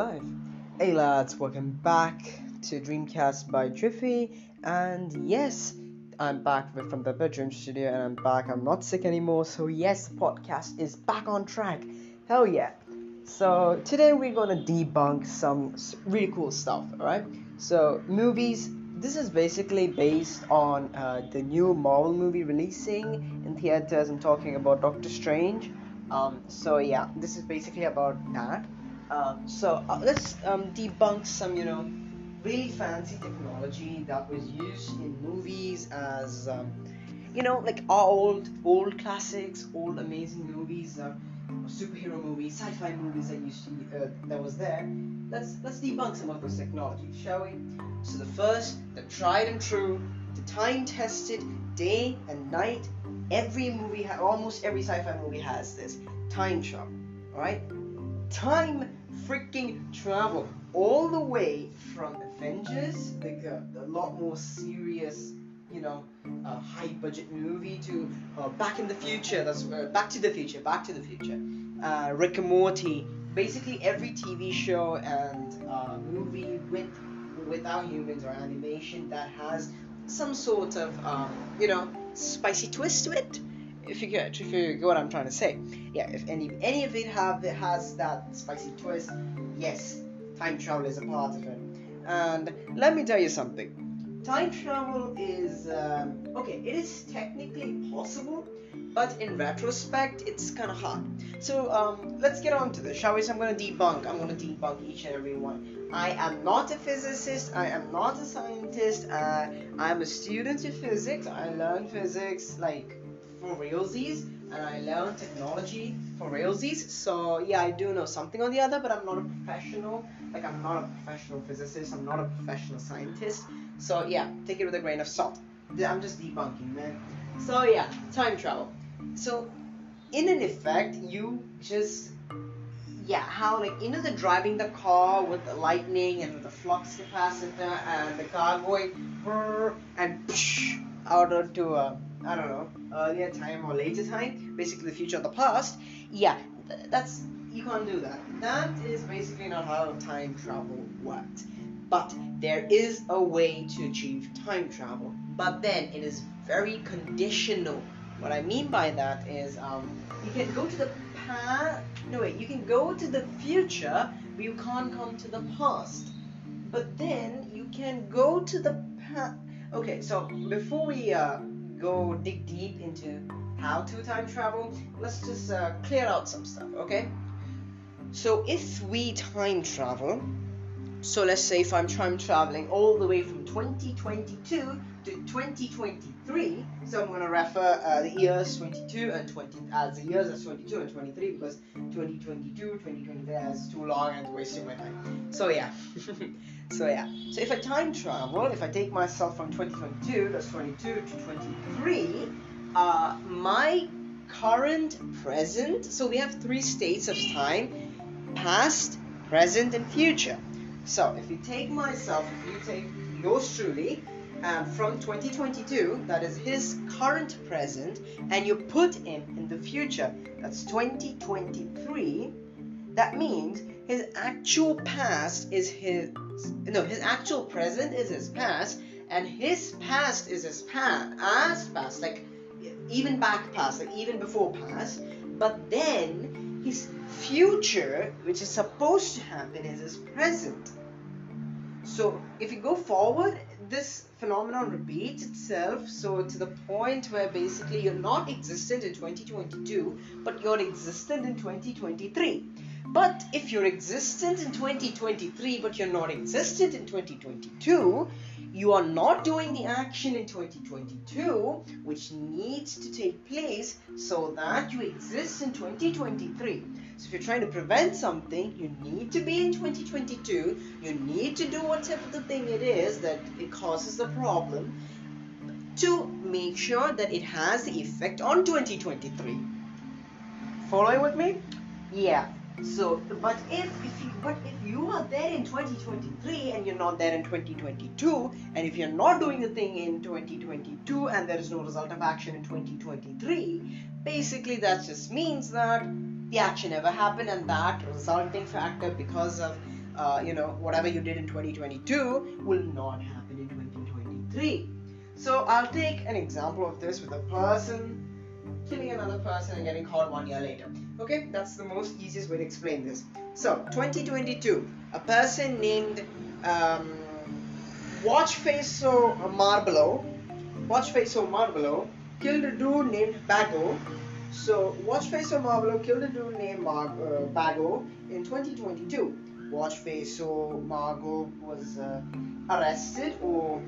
life. Hey lads, welcome back to Dreamcast by Driffy, and yes, I'm back from the bedroom studio, and I'm back. I'm not sick anymore, so yes, the podcast is back on track. Hell yeah! So today we're gonna debunk some really cool stuff. All right. So movies. This is basically based on uh, the new Marvel movie releasing in theaters. I'm talking about Doctor Strange. Um, so yeah, this is basically about that. Um, so uh, let's um, debunk some, you know, really fancy technology that was used in movies as, um, you know, like old, old classics, old amazing movies, uh, superhero movies, sci-fi movies that used to uh, that was there. Let's let's debunk some of those technologies, shall we? So the first, the tried and true, the time-tested, day and night. Every movie, ha- almost every sci-fi movie has this time travel. All right, time freaking travel all the way from Avengers, like a, a lot more serious, you know, uh, high budget movie to uh, Back in the Future. That's uh, Back to the Future. Back to the Future. Uh, Rick and Morty. Basically every TV show and uh, movie with without humans or animation that has some sort of um, you know spicy twist to it if you get if you get what I'm trying to say. Yeah, if any any of it have it has that spicy twist, yes, time travel is a part of it. And let me tell you something. Time travel is um, okay. It is technically possible, but in retrospect, it's kind of hard. So um, let's get on to this, shall we? So I'm going to debunk. I'm going to debunk each and every one. I am not a physicist. I am not a scientist. Uh, I'm a student of physics. I learn physics like for realsies and I learned technology for realsies. So yeah, I do know something on the other, but I'm not a professional. Like I'm not a professional physicist. I'm not a professional scientist. So yeah, take it with a grain of salt. I'm just debunking, man. So yeah, time travel. So in an effect, you just yeah, how like you know the driving the car with the lightning and the flux capacitor and the car going and psh, out onto a I don't know, earlier time or later time, basically the future or the past, yeah, th- that's you can't do that. That is basically not how time travel works. But there is a way to achieve time travel, but then it is very conditional. What I mean by that is, um, you can go to the past. No wait, you can go to the future, but you can't come to the past. But then you can go to the past. Okay, so before we uh, go dig deep into how to time travel, let's just uh, clear out some stuff, okay? So if we time travel, so let's say if I'm time traveling all the way from 2022 to 2023, so I'm going to refer uh, the years 22 and 20 as the years as 22 and 23 because 2022, 2023 is too long and wasting my time. So yeah. so yeah. So if I time travel, if I take myself from 2022, that's 22 to 23, uh, my current present, so we have three states of time past, present, and future. So if you take myself, if you take yours truly, um, from 2022, that is his current present, and you put him in the future, that's 2023, that means his actual past is his, no, his actual present is his past, and his past is his past, as past, like even back past, like even before past, but then his future, which is supposed to happen, is his present. So if you go forward, this phenomenon repeats itself. So to the point where basically you're not existent in 2022, but you're existent in 2023. But if you're existent in 2023, but you're not existent in 2022, you are not doing the action in 2022, which needs to take place so that you exist in 2023. So if you're trying to prevent something, you need to be in 2022. You need to do whatever the thing it is that it causes the problem to make sure that it has the effect on 2023. Following with me? Yeah. So, but if, if you but if you are there in 2023 and you're not there in 2022, and if you're not doing the thing in 2022 and there is no result of action in 2023, basically that just means that the action never happened and that resulting factor because of uh, you know, whatever you did in 2022 will not happen in 2023. So I'll take an example of this with a person killing another person and getting caught one year later. Okay, that's the most easiest way to explain this. So 2022, a person named um, Watchface Marbleau, Watchface Marbleau killed a dude named Bago. So Watchface Marbleau killed a dude named Mar- uh, Bago in 2022. Watchface Margot was uh, arrested or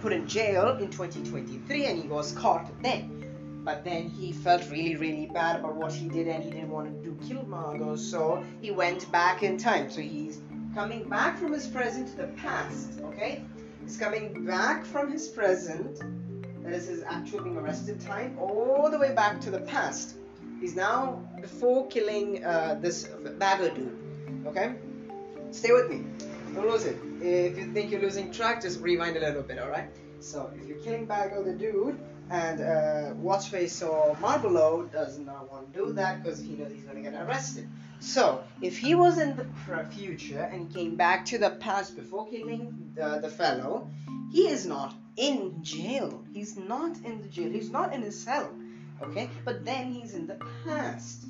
put in jail in 2023 and he was caught then. But then he felt really, really bad about what he did and he didn't want to do kill Margot, so he went back in time. So he's coming back from his present to the past, okay? He's coming back from his present, that is his actual being arrested time, all the way back to the past. He's now before killing uh, this bagger dude, okay? Stay with me. Don't lose it. If you think you're losing track, just rewind a little bit, alright? So if you're killing Bagger the dude, and uh, Watchface or Marbleau does not want to do that because he knows he's going to get arrested. So if he was in the future and came back to the past before killing the, the fellow, he is not in jail. He's not in the jail. He's not in his cell. Okay? But then he's in the past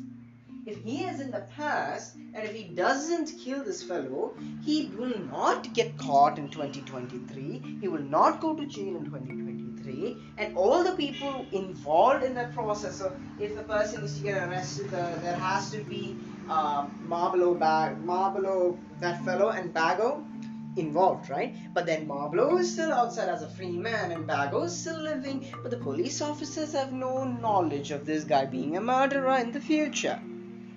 if he is in the past and if he doesn't kill this fellow, he will not get caught in 2023. He will not go to jail in 2023. And all the people involved in that process, so if the person is to get arrested, there has to be uh, Bag, Marbleau, that fellow, and Bago involved, right? But then Marbleau is still outside as a free man and Bago is still living, but the police officers have no knowledge of this guy being a murderer in the future.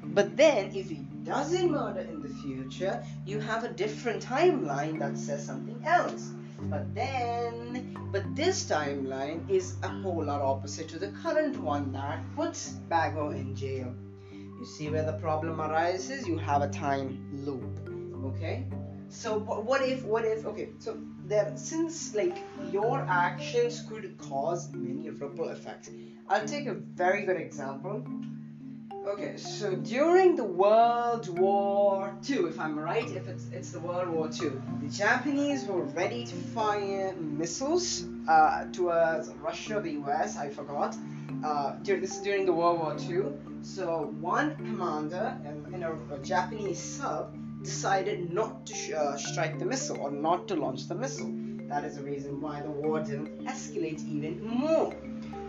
But then, if he doesn't murder in the future, you have a different timeline that says something else. But then, but this timeline is a hmm. polar opposite to the current one that puts Bago in jail. You see where the problem arises? You have a time loop. Okay? So what if what if okay so there since like your actions could cause many ripple effects. I'll take a very good example Okay, so during the World War II, if I'm right, if it's it's the World War II, the Japanese were ready to fire missiles uh, towards Russia, the US, I forgot. Uh, this is during the World War II. So one commander in, in a, a, Japanese sub decided not to sh- uh, strike the missile or not to launch the missile. That is the reason why the war didn't escalate even more.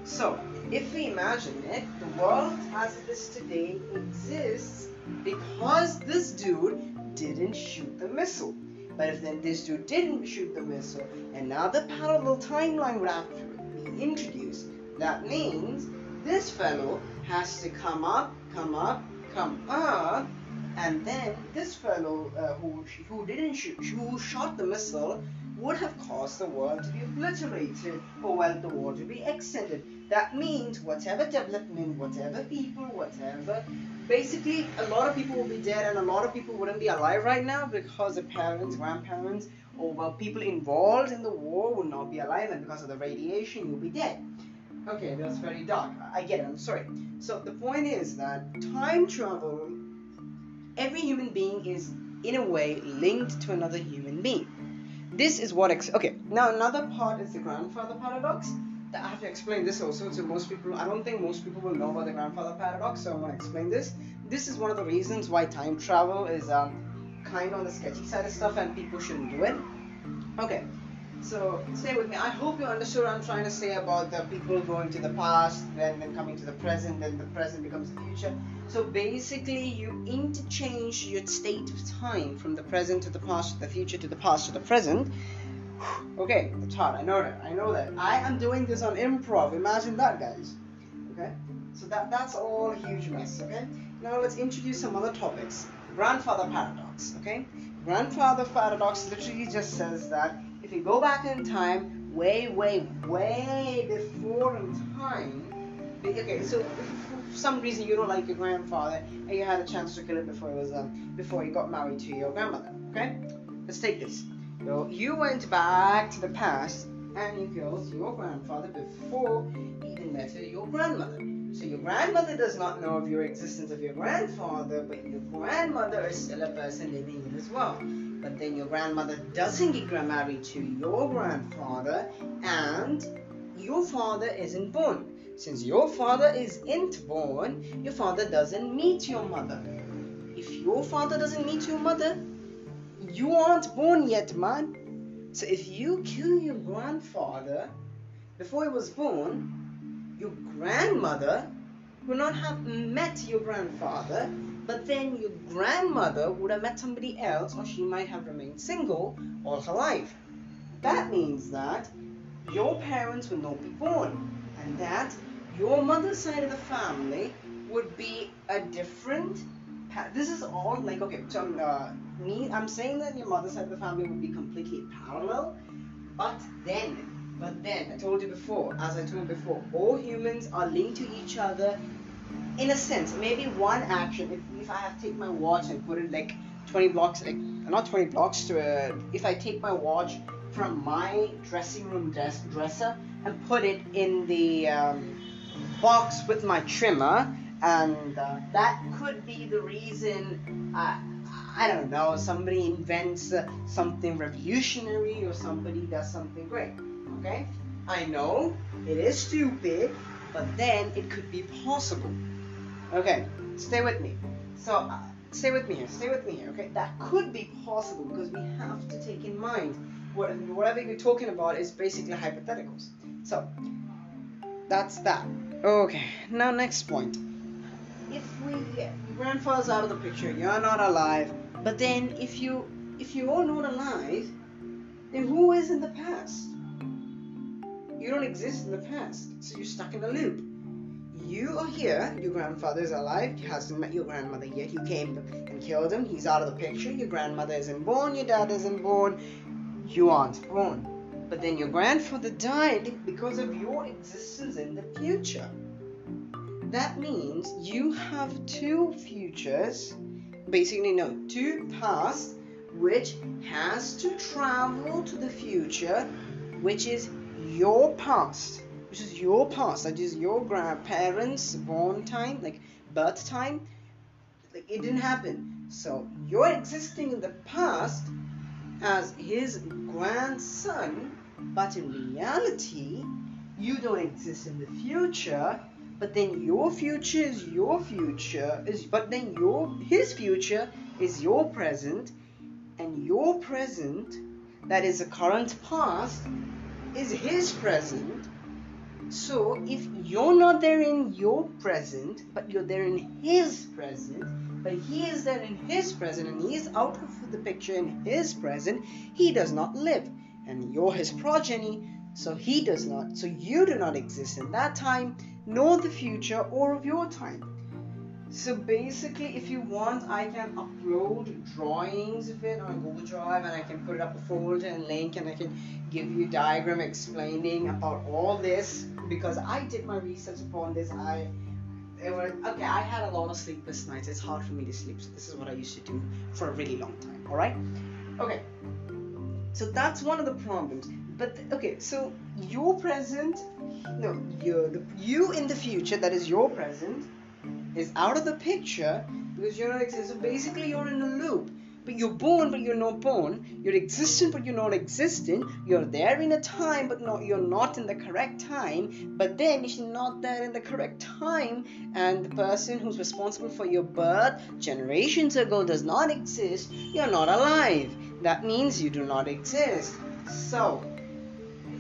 So, if we imagine it, the world as it is today exists because this dude didn't shoot the missile. But if then this dude didn't shoot the missile, and now the parallel timeline would have to be introduced, that means this fellow has to come up, come up, come up, and then this fellow uh, who who didn't shoot, who shot the missile, would have caused the world to be obliterated or well the war to be extended. That means whatever development, whatever people, whatever basically a lot of people will be dead and a lot of people wouldn't be alive right now because the parents, grandparents, or well people involved in the war would not be alive and because of the radiation you'll be dead. Okay, that's very dark. I get it, I'm sorry. So the point is that time travel every human being is in a way linked to another human being this is what ex- okay now another part is the grandfather paradox That I have to explain this also to most people. I don't think most people will know about the grandfather paradox, so I'm going to explain this. This is one of the reasons why time travel is um, kind of on the sketchy side of stuff and people shouldn't do it. Okay, so stay with me. I hope you understood what I'm trying to say about the people going to the past, then, then coming to the present, then the present becomes the future. So basically, you interchange your state of time from the present to the past to the future to the past to the present. Okay, it's hard. I know that. I know that. I am doing this on improv. Imagine that, guys. Okay, so that that's all a huge mess. Okay, now let's introduce some other topics. Grandfather paradox. Okay, grandfather paradox literally just says that if you go back in time, way, way, way before in time. Okay, so for some reason you don't like your grandfather and you had a chance to kill him before he was um, before he got married to your grandmother. Okay, let's take this. So you went back to the past and you killed your grandfather before he even met your grandmother. So your grandmother does not know of your existence of your grandfather, but your grandmother is still a person living in as well. But then your grandmother doesn't get married to your grandfather, and your father isn't born. Since your father isn't born, your father doesn't meet your mother. If your father doesn't meet your mother, you aren't born yet, man. So if you kill your grandfather before he was born, your grandmother will not have met your grandfather, but then your grandmother would have met somebody else, or she might have remained single all her life. That means that your parents would not be born, and that your mother's side of the family would be a different. This is all like okay. So uh, me, I'm saying that your mother's side of the family would be completely parallel, but then, but then I told you before, as I told you before, all humans are linked to each other in a sense, maybe one action, if, if I have to take my watch and put it like 20 blocks, like not 20 blocks to a, if I take my watch from my dressing room desk dresser and put it in the um, box with my trimmer, and uh, that could be the reason. Uh, I don't know. Somebody invents uh, something revolutionary, or somebody does something great. Okay, I know it is stupid, but then it could be possible. Okay, stay with me. So, uh, stay with me here. Stay with me here. Okay, that could be possible because we have to take in mind what, whatever you're talking about is basically hypotheticals. So, that's that. Okay, now next point. If we your grandfather's out of the picture, you're not alive. But then, if you if you're not alive, then who is in the past? You don't exist in the past, so you're stuck in a loop you are here, your grandfather is alive, he hasn't met your grandmother yet, you came and killed him, he's out of the picture, your grandmother isn't born, your dad isn't born, you aren't born. But then your grandfather died because of your existence in the future. That means you have two futures, basically no, two pasts, which has to travel to the future, which is your past which is your past, that is your grandparents' born time, like birth time. Like it didn't happen. So you're existing in the past as his grandson, but in reality, you don't exist in the future. But then your future is your future is but then your his future is your present and your present that is the current past is his present so if you're not there in your present, but you're there in his present, but he is there in his present and he is out of the picture in his present, he does not live. And you're his progeny, so he does not, so you do not exist in that time, nor the future or of your time. So basically, if you want, I can upload drawings of it on mm-hmm. Google Drive and I can put it up a folder and link and I can give you a diagram explaining about all this because I did my research upon this. I it was okay. I had a lot of sleepless nights. It's hard for me to sleep, so this is what I used to do for a really long time. All right, okay. So that's one of the problems. But okay, so your present, no, you the, you in the future, that is your present, is out of the picture because you're not existing. So basically, you're in a loop. But you're born, but you're not born. You're existent, but you're not existent. You're there in a time, but not you're not in the correct time. But then you're not there in the correct time, and the person who's responsible for your birth generations ago does not exist, you're not alive. That means you do not exist. So,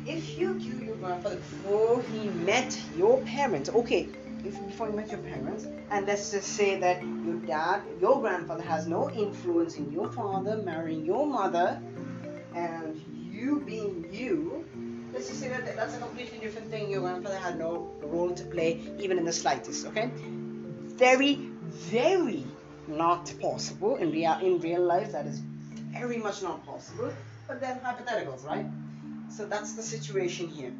if you kill your grandfather before he met your parents, okay, if before you met your parents, and let's just say that your dad, your grandfather has no influence in your father marrying your mother, and you being you, let's just say that that's a completely different thing. Your grandfather had no role to play, even in the slightest. Okay, very, very not possible in real in real life. That is very much not possible. But then hypotheticals, right? So that's the situation here.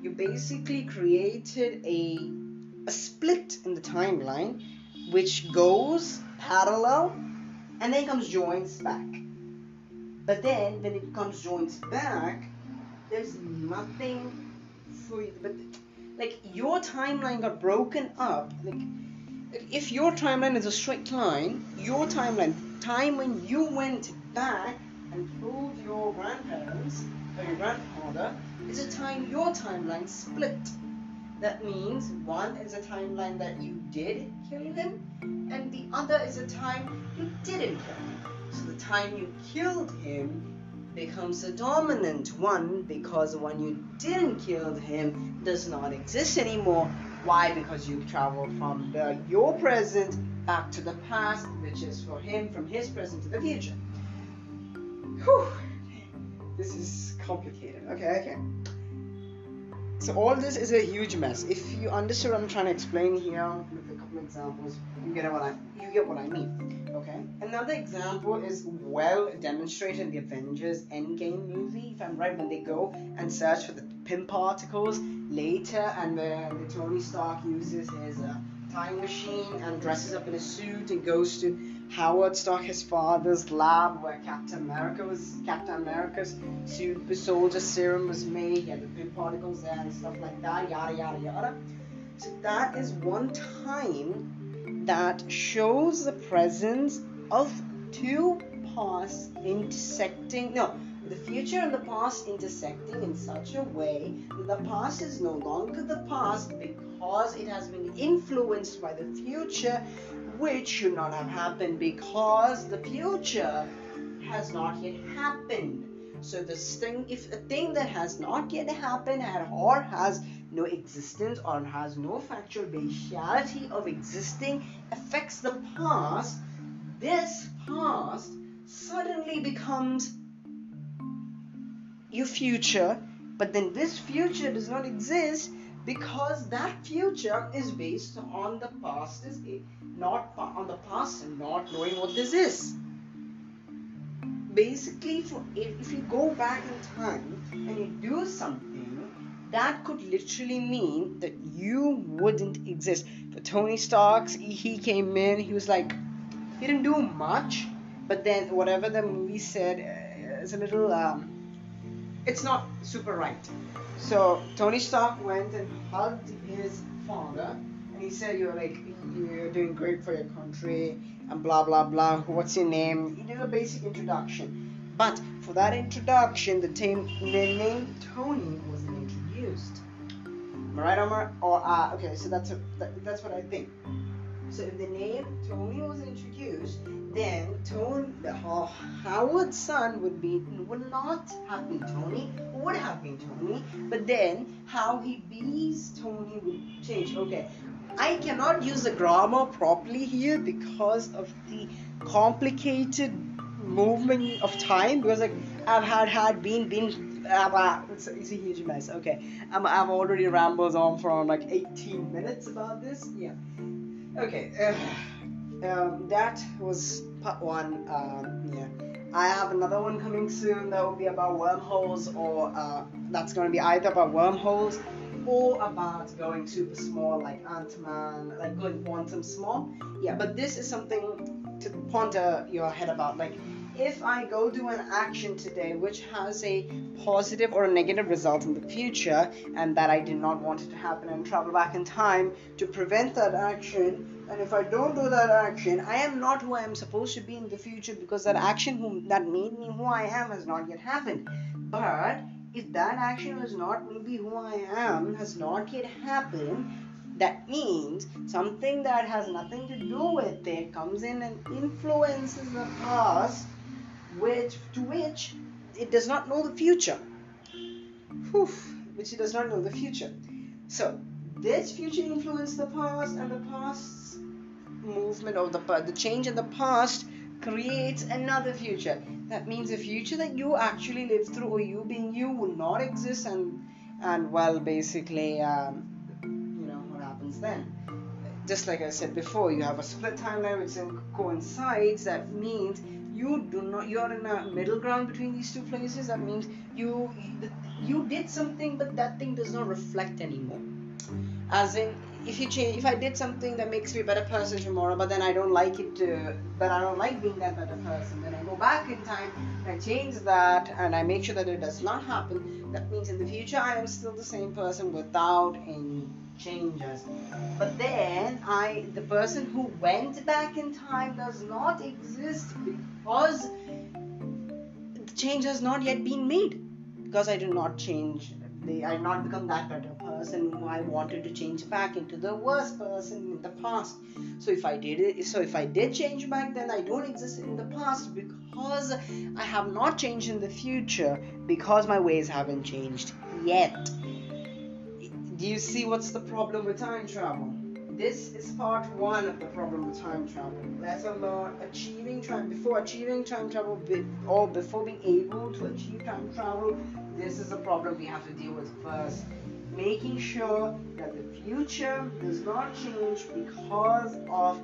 You basically created a a split in the timeline which goes parallel and then comes joins back. But then when it comes joins back, there's nothing for you. But like your timeline got broken up. Like if your timeline is a straight line, your timeline time when you went back and killed your grandparents or your grandfather, is a time your timeline split. That means one is a timeline that you did kill him, and the other is a time you didn't kill him. So the time you killed him becomes a dominant one because the one you didn't kill him does not exist anymore. Why? Because you've traveled from the, your present back to the past, which is for him from his present to the future. Whew. This is complicated. Okay, okay. So all this is a huge mess. If you understand what I'm trying to explain here with a couple of examples, you get what I you get what I mean. Okay. Another example is well demonstrated in the Avengers Endgame movie. If I'm right, when they go and search for the Pym particles later, and when the Tony Stark uses his uh, time machine and dresses up in a suit and goes to Howard Stark, his father's lab, where Captain America was Captain America's super soldier serum was made. Had the Pym particles there and stuff like that. Yada yada yada. So that is one time that shows the presence of two pasts intersecting. No, the future and the past intersecting in such a way that the past is no longer the past because it has been influenced by the future, which should not have happened because the future has not yet happened. So this thing, if a thing that has not yet happened or has no existence or has no factual basiality of existing affects the past, this past suddenly becomes your future, but then this future does not exist because that future is based on the past is not on the past and not knowing what this is basically for if, you go back in time and you do something that could literally mean that you wouldn't exist for tony stark's he came in he was like he didn't do much but then whatever the movie said uh, is a little um, it's not super right. So Tony Stark went and hugged his father, and he said, "You're like you're doing great for your country, and blah blah blah. What's your name?" He did a basic introduction, but for that introduction, the, team, the name Tony wasn't introduced. Right, Omar? Or uh, okay, so that's a, that, that's what I think. So if the name Tony was introduced, then Tony, uh, Howard's son would be would not have been Tony, would have been Tony, but then how he bees Tony would change. Okay, I cannot use the grammar properly here because of the complicated movement of time because like I've had had been been uh, it's, it's, a huge mess. Okay, I'm, I've already rambled on for like 18 minutes about this. Yeah. Okay, uh, um, that was part one. Um, yeah, I have another one coming soon that will be about wormholes, or uh, that's going to be either about wormholes or about going super small, like Ant Man, like going quantum small. Yeah, but this is something to ponder your head about, like if I go do an action today which has a positive or a negative result in the future and that I did not want it to happen and travel back in time to prevent that action and if I don't do that action I am not who I am supposed to be in the future because that action who, that made me who I am has not yet happened. But if that action was not maybe who I am has not yet happened that means something that has nothing to do with it comes in and influences the past which to which it does not know the future. Whew, which it does not know the future. So this future influences the past, and the past movement of the the change in the past creates another future. That means the future that you actually live through, or you being you, will not exist, and and well, basically, um, you know what happens then. Just like I said before, you have a split timeline which coincides. That means you do not you're in a middle ground between these two places that means you you did something but that thing does not reflect anymore. As in if you change if i did something that makes me a better person tomorrow but then i don't like it to, but i don't like being that better person then i go back in time and i change that and i make sure that it does not happen. That means in the future i am still the same person without any changes. But then I the person who went back in time does not exist because the change has not yet been made because I did not change. I did not become that better person who I wanted to change back into the worst person in the past. So if I did it, so if I did change back then, I don't exist in the past because I have not changed in the future because my ways haven't changed yet. Do you see what's the problem with time travel? This is part one of the problem with time travel. Let alone achieving time before achieving time travel be, or before being able to achieve time travel. This is a problem we have to deal with first. Making sure that the future does not change because of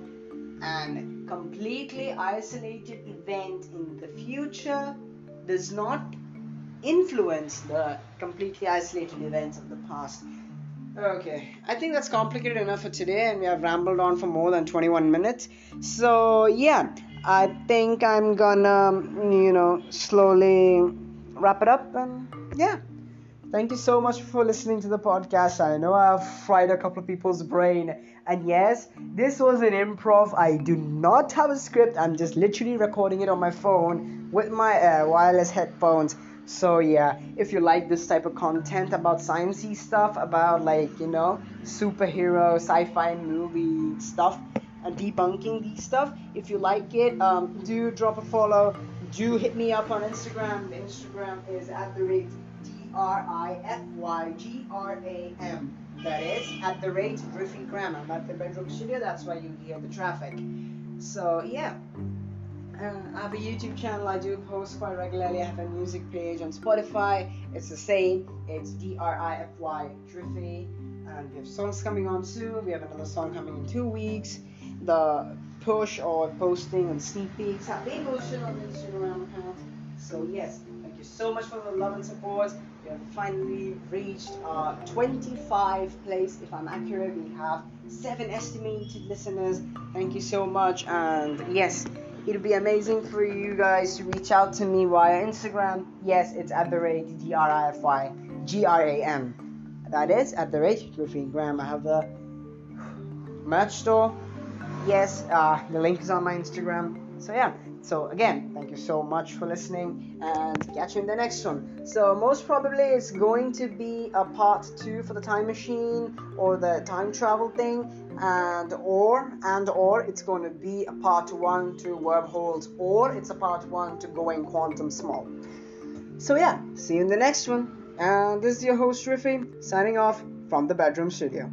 an completely isolated event in the future does not influence the completely isolated events of the past. Okay, I think that's complicated enough for today, and we have rambled on for more than 21 minutes. So, yeah, I think I'm gonna, you know, slowly wrap it up, and yeah. Thank you so much for listening to the podcast. I know I've fried a couple of people's brain, and yes, this was an improv. I do not have a script, I'm just literally recording it on my phone with my uh, wireless headphones. So yeah, if you like this type of content about sciencey stuff, about like you know superhero, sci-fi movie stuff, and debunking these stuff, if you like it, um, do drop a follow. Do hit me up on Instagram. Instagram is at the rate D R I F Y G R A M. That is at the rate Driffy Graham. I'm at the bedroom studio. That's why you hear the traffic. So yeah. Uh, I have a YouTube channel. I do post quite regularly. I have a music page on Spotify. It's the same. It's D R I F Y Driffy. And we have songs coming on soon. We have another song coming in two weeks. The push or posting and sneak peeks have been posted on the Instagram account. So yes, thank you so much for the love and support. We have finally reached our 25 place. If I'm accurate, we have seven estimated listeners. Thank you so much. And yes. It'd be amazing for you guys to reach out to me via Instagram. Yes, it's at the rate D R I F Y G R A M. That is at the rate Griffin Graham. I have the merch store. Yes, uh, the link is on my Instagram. So yeah. So again, thank you so much for listening, and catch you in the next one. So most probably it's going to be a part two for the time machine or the time travel thing, and or and or it's going to be a part one to wormholes, or it's a part one to going quantum small. So yeah, see you in the next one. And this is your host Driffy signing off from the bedroom studio.